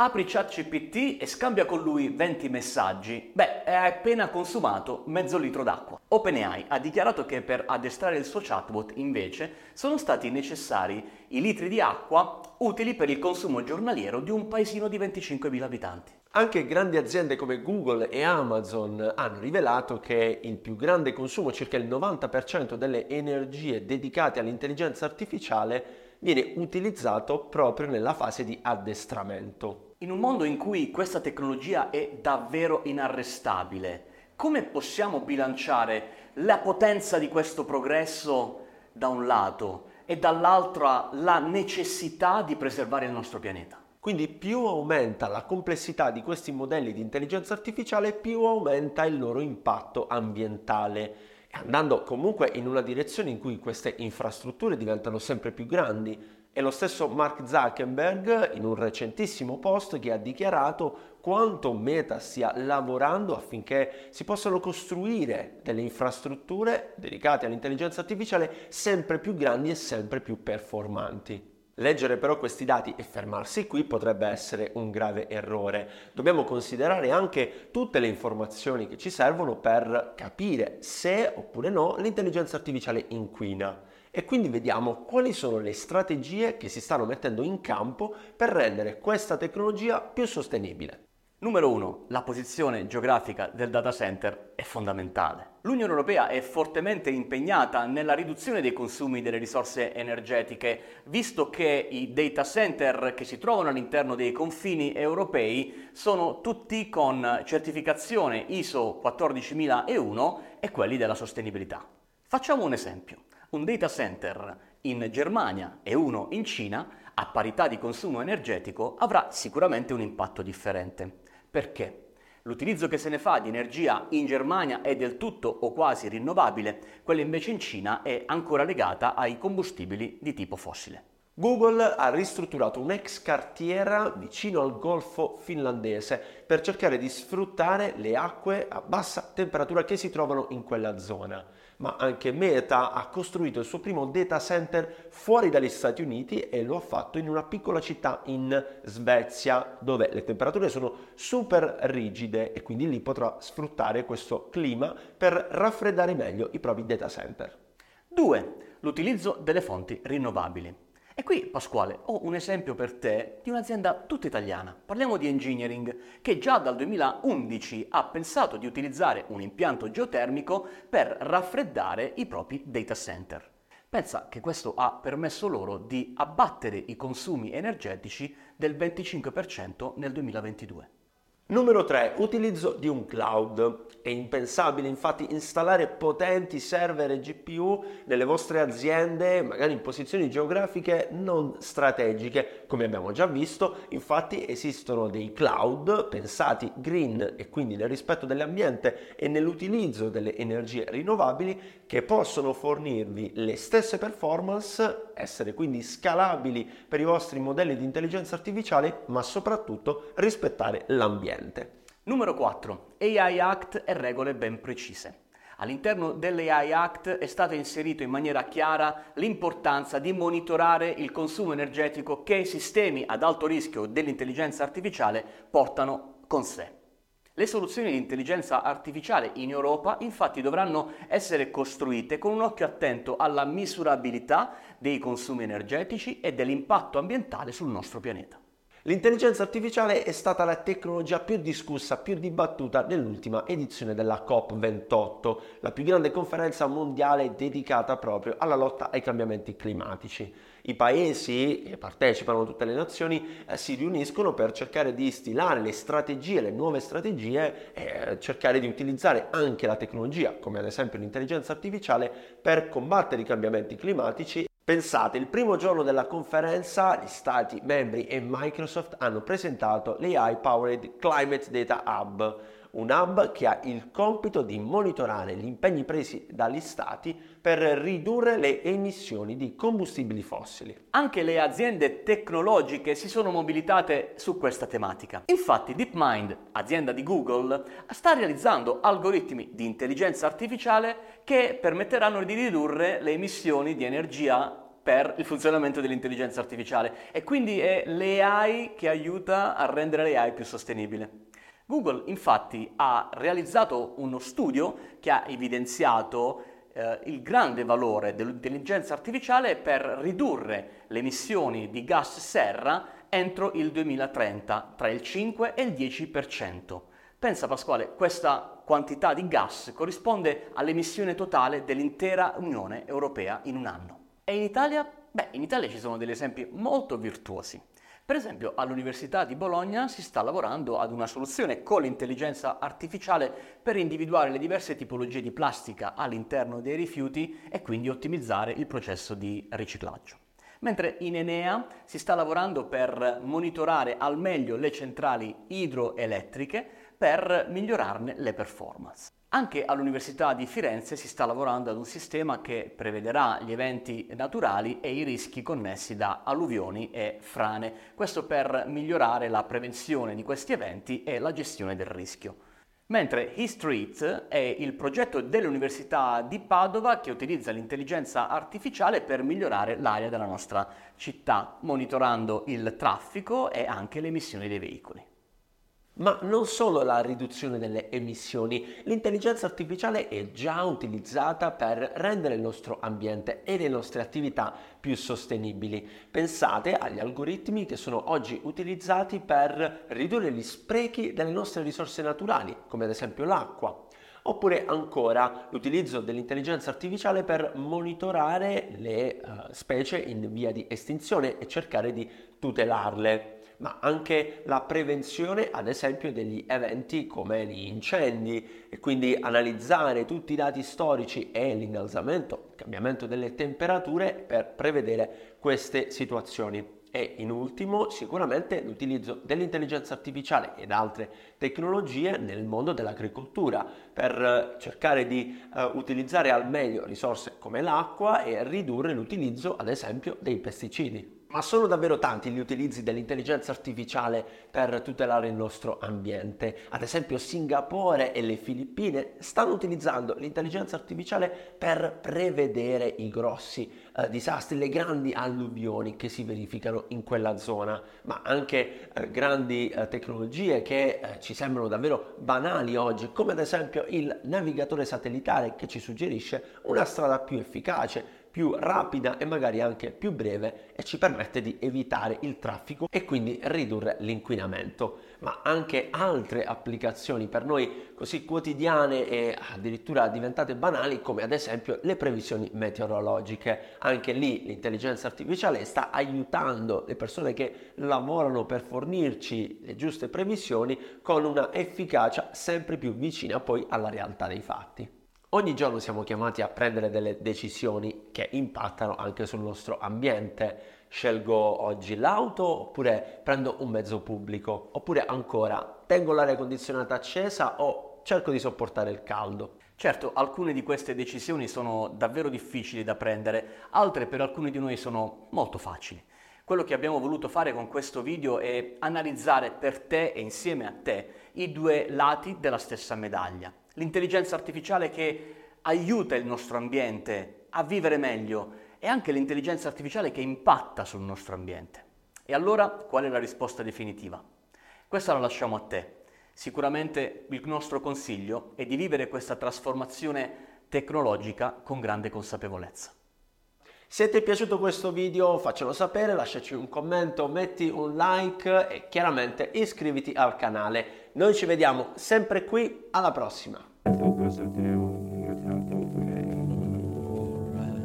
Apri ChatGPT e scambia con lui 20 messaggi. Beh, hai appena consumato mezzo litro d'acqua. OpenAI ha dichiarato che per addestrare il suo chatbot, invece, sono stati necessari i litri di acqua utili per il consumo giornaliero di un paesino di 25.000 abitanti. Anche grandi aziende come Google e Amazon hanno rivelato che il più grande consumo, circa il 90% delle energie dedicate all'intelligenza artificiale, viene utilizzato proprio nella fase di addestramento. In un mondo in cui questa tecnologia è davvero inarrestabile, come possiamo bilanciare la potenza di questo progresso da un lato e dall'altro la necessità di preservare il nostro pianeta? Quindi più aumenta la complessità di questi modelli di intelligenza artificiale, più aumenta il loro impatto ambientale, andando comunque in una direzione in cui queste infrastrutture diventano sempre più grandi è lo stesso Mark Zuckerberg in un recentissimo post che ha dichiarato quanto Meta stia lavorando affinché si possano costruire delle infrastrutture dedicate all'intelligenza artificiale sempre più grandi e sempre più performanti. Leggere però questi dati e fermarsi qui potrebbe essere un grave errore. Dobbiamo considerare anche tutte le informazioni che ci servono per capire se oppure no l'intelligenza artificiale inquina e quindi vediamo quali sono le strategie che si stanno mettendo in campo per rendere questa tecnologia più sostenibile. Numero 1. La posizione geografica del data center è fondamentale. L'Unione Europea è fortemente impegnata nella riduzione dei consumi delle risorse energetiche, visto che i data center che si trovano all'interno dei confini europei sono tutti con certificazione ISO 14001 e quelli della sostenibilità. Facciamo un esempio. Un data center in Germania e uno in Cina, a parità di consumo energetico, avrà sicuramente un impatto differente. Perché? L'utilizzo che se ne fa di energia in Germania è del tutto o quasi rinnovabile, quella invece in Cina è ancora legata ai combustibili di tipo fossile. Google ha ristrutturato un'ex cartiera vicino al Golfo finlandese per cercare di sfruttare le acque a bassa temperatura che si trovano in quella zona ma anche Meta ha costruito il suo primo data center fuori dagli Stati Uniti e lo ha fatto in una piccola città in Svezia dove le temperature sono super rigide e quindi lì potrà sfruttare questo clima per raffreddare meglio i propri data center. 2. L'utilizzo delle fonti rinnovabili. E qui, Pasquale, ho un esempio per te di un'azienda tutta italiana. Parliamo di Engineering, che già dal 2011 ha pensato di utilizzare un impianto geotermico per raffreddare i propri data center. Pensa che questo ha permesso loro di abbattere i consumi energetici del 25% nel 2022. Numero 3. Utilizzo di un cloud. È impensabile infatti installare potenti server e GPU nelle vostre aziende, magari in posizioni geografiche non strategiche. Come abbiamo già visto, infatti esistono dei cloud pensati green e quindi nel rispetto dell'ambiente e nell'utilizzo delle energie rinnovabili che possono fornirvi le stesse performance, essere quindi scalabili per i vostri modelli di intelligenza artificiale, ma soprattutto rispettare l'ambiente ambiente. Numero 4. AI Act e regole ben precise. All'interno dell'AI Act è stata inserita in maniera chiara l'importanza di monitorare il consumo energetico che i sistemi ad alto rischio dell'intelligenza artificiale portano con sé. Le soluzioni di intelligenza artificiale in Europa infatti dovranno essere costruite con un occhio attento alla misurabilità dei consumi energetici e dell'impatto ambientale sul nostro pianeta. L'intelligenza artificiale è stata la tecnologia più discussa, più dibattuta nell'ultima edizione della COP28, la più grande conferenza mondiale dedicata proprio alla lotta ai cambiamenti climatici. I paesi che partecipano, tutte le nazioni, eh, si riuniscono per cercare di stilare le strategie, le nuove strategie e eh, cercare di utilizzare anche la tecnologia, come ad esempio l'intelligenza artificiale, per combattere i cambiamenti climatici Pensate, il primo giorno della conferenza gli stati membri e Microsoft hanno presentato l'AI Powered Climate Data Hub, un hub che ha il compito di monitorare gli impegni presi dagli stati per ridurre le emissioni di combustibili fossili. Anche le aziende tecnologiche si sono mobilitate su questa tematica. Infatti DeepMind, azienda di Google, sta realizzando algoritmi di intelligenza artificiale che permetteranno di ridurre le emissioni di energia per il funzionamento dell'intelligenza artificiale e quindi è l'AI che aiuta a rendere l'AI più sostenibile. Google infatti ha realizzato uno studio che ha evidenziato eh, il grande valore dell'intelligenza artificiale per ridurre le emissioni di gas serra entro il 2030 tra il 5 e il 10%. Pensa Pasquale, questa quantità di gas corrisponde all'emissione totale dell'intera Unione Europea in un anno. E in Italia? Beh, in Italia ci sono degli esempi molto virtuosi. Per esempio, all'Università di Bologna si sta lavorando ad una soluzione con l'intelligenza artificiale per individuare le diverse tipologie di plastica all'interno dei rifiuti e quindi ottimizzare il processo di riciclaggio mentre in Enea si sta lavorando per monitorare al meglio le centrali idroelettriche per migliorarne le performance. Anche all'Università di Firenze si sta lavorando ad un sistema che prevederà gli eventi naturali e i rischi connessi da alluvioni e frane, questo per migliorare la prevenzione di questi eventi e la gestione del rischio. Mentre eStreet è il progetto dell'Università di Padova che utilizza l'intelligenza artificiale per migliorare l'aria della nostra città, monitorando il traffico e anche le emissioni dei veicoli. Ma non solo la riduzione delle emissioni, l'intelligenza artificiale è già utilizzata per rendere il nostro ambiente e le nostre attività più sostenibili. Pensate agli algoritmi che sono oggi utilizzati per ridurre gli sprechi delle nostre risorse naturali, come ad esempio l'acqua. Oppure ancora l'utilizzo dell'intelligenza artificiale per monitorare le uh, specie in via di estinzione e cercare di tutelarle ma anche la prevenzione ad esempio degli eventi come gli incendi e quindi analizzare tutti i dati storici e l'innalzamento, il cambiamento delle temperature per prevedere queste situazioni. E in ultimo sicuramente l'utilizzo dell'intelligenza artificiale ed altre tecnologie nel mondo dell'agricoltura per cercare di uh, utilizzare al meglio risorse come l'acqua e ridurre l'utilizzo ad esempio dei pesticidi. Ma sono davvero tanti gli utilizzi dell'intelligenza artificiale per tutelare il nostro ambiente. Ad esempio Singapore e le Filippine stanno utilizzando l'intelligenza artificiale per prevedere i grossi eh, disastri, le grandi alluvioni che si verificano in quella zona, ma anche eh, grandi eh, tecnologie che eh, ci sembrano davvero banali oggi, come ad esempio il navigatore satellitare che ci suggerisce una strada più efficace più rapida e magari anche più breve e ci permette di evitare il traffico e quindi ridurre l'inquinamento. Ma anche altre applicazioni per noi così quotidiane e addirittura diventate banali come ad esempio le previsioni meteorologiche. Anche lì l'intelligenza artificiale sta aiutando le persone che lavorano per fornirci le giuste previsioni con una efficacia sempre più vicina poi alla realtà dei fatti. Ogni giorno siamo chiamati a prendere delle decisioni che impattano anche sul nostro ambiente. Scelgo oggi l'auto oppure prendo un mezzo pubblico, oppure ancora tengo l'aria condizionata accesa o cerco di sopportare il caldo. Certo, alcune di queste decisioni sono davvero difficili da prendere, altre per alcuni di noi sono molto facili. Quello che abbiamo voluto fare con questo video è analizzare per te e insieme a te i due lati della stessa medaglia l'intelligenza artificiale che aiuta il nostro ambiente a vivere meglio e anche l'intelligenza artificiale che impatta sul nostro ambiente. E allora qual è la risposta definitiva? Questa la lasciamo a te. Sicuramente il nostro consiglio è di vivere questa trasformazione tecnologica con grande consapevolezza. Se ti è piaciuto questo video faccelo sapere, lasciaci un commento, metti un like e chiaramente iscriviti al canale. Noi ci vediamo sempre qui, alla prossima! Service of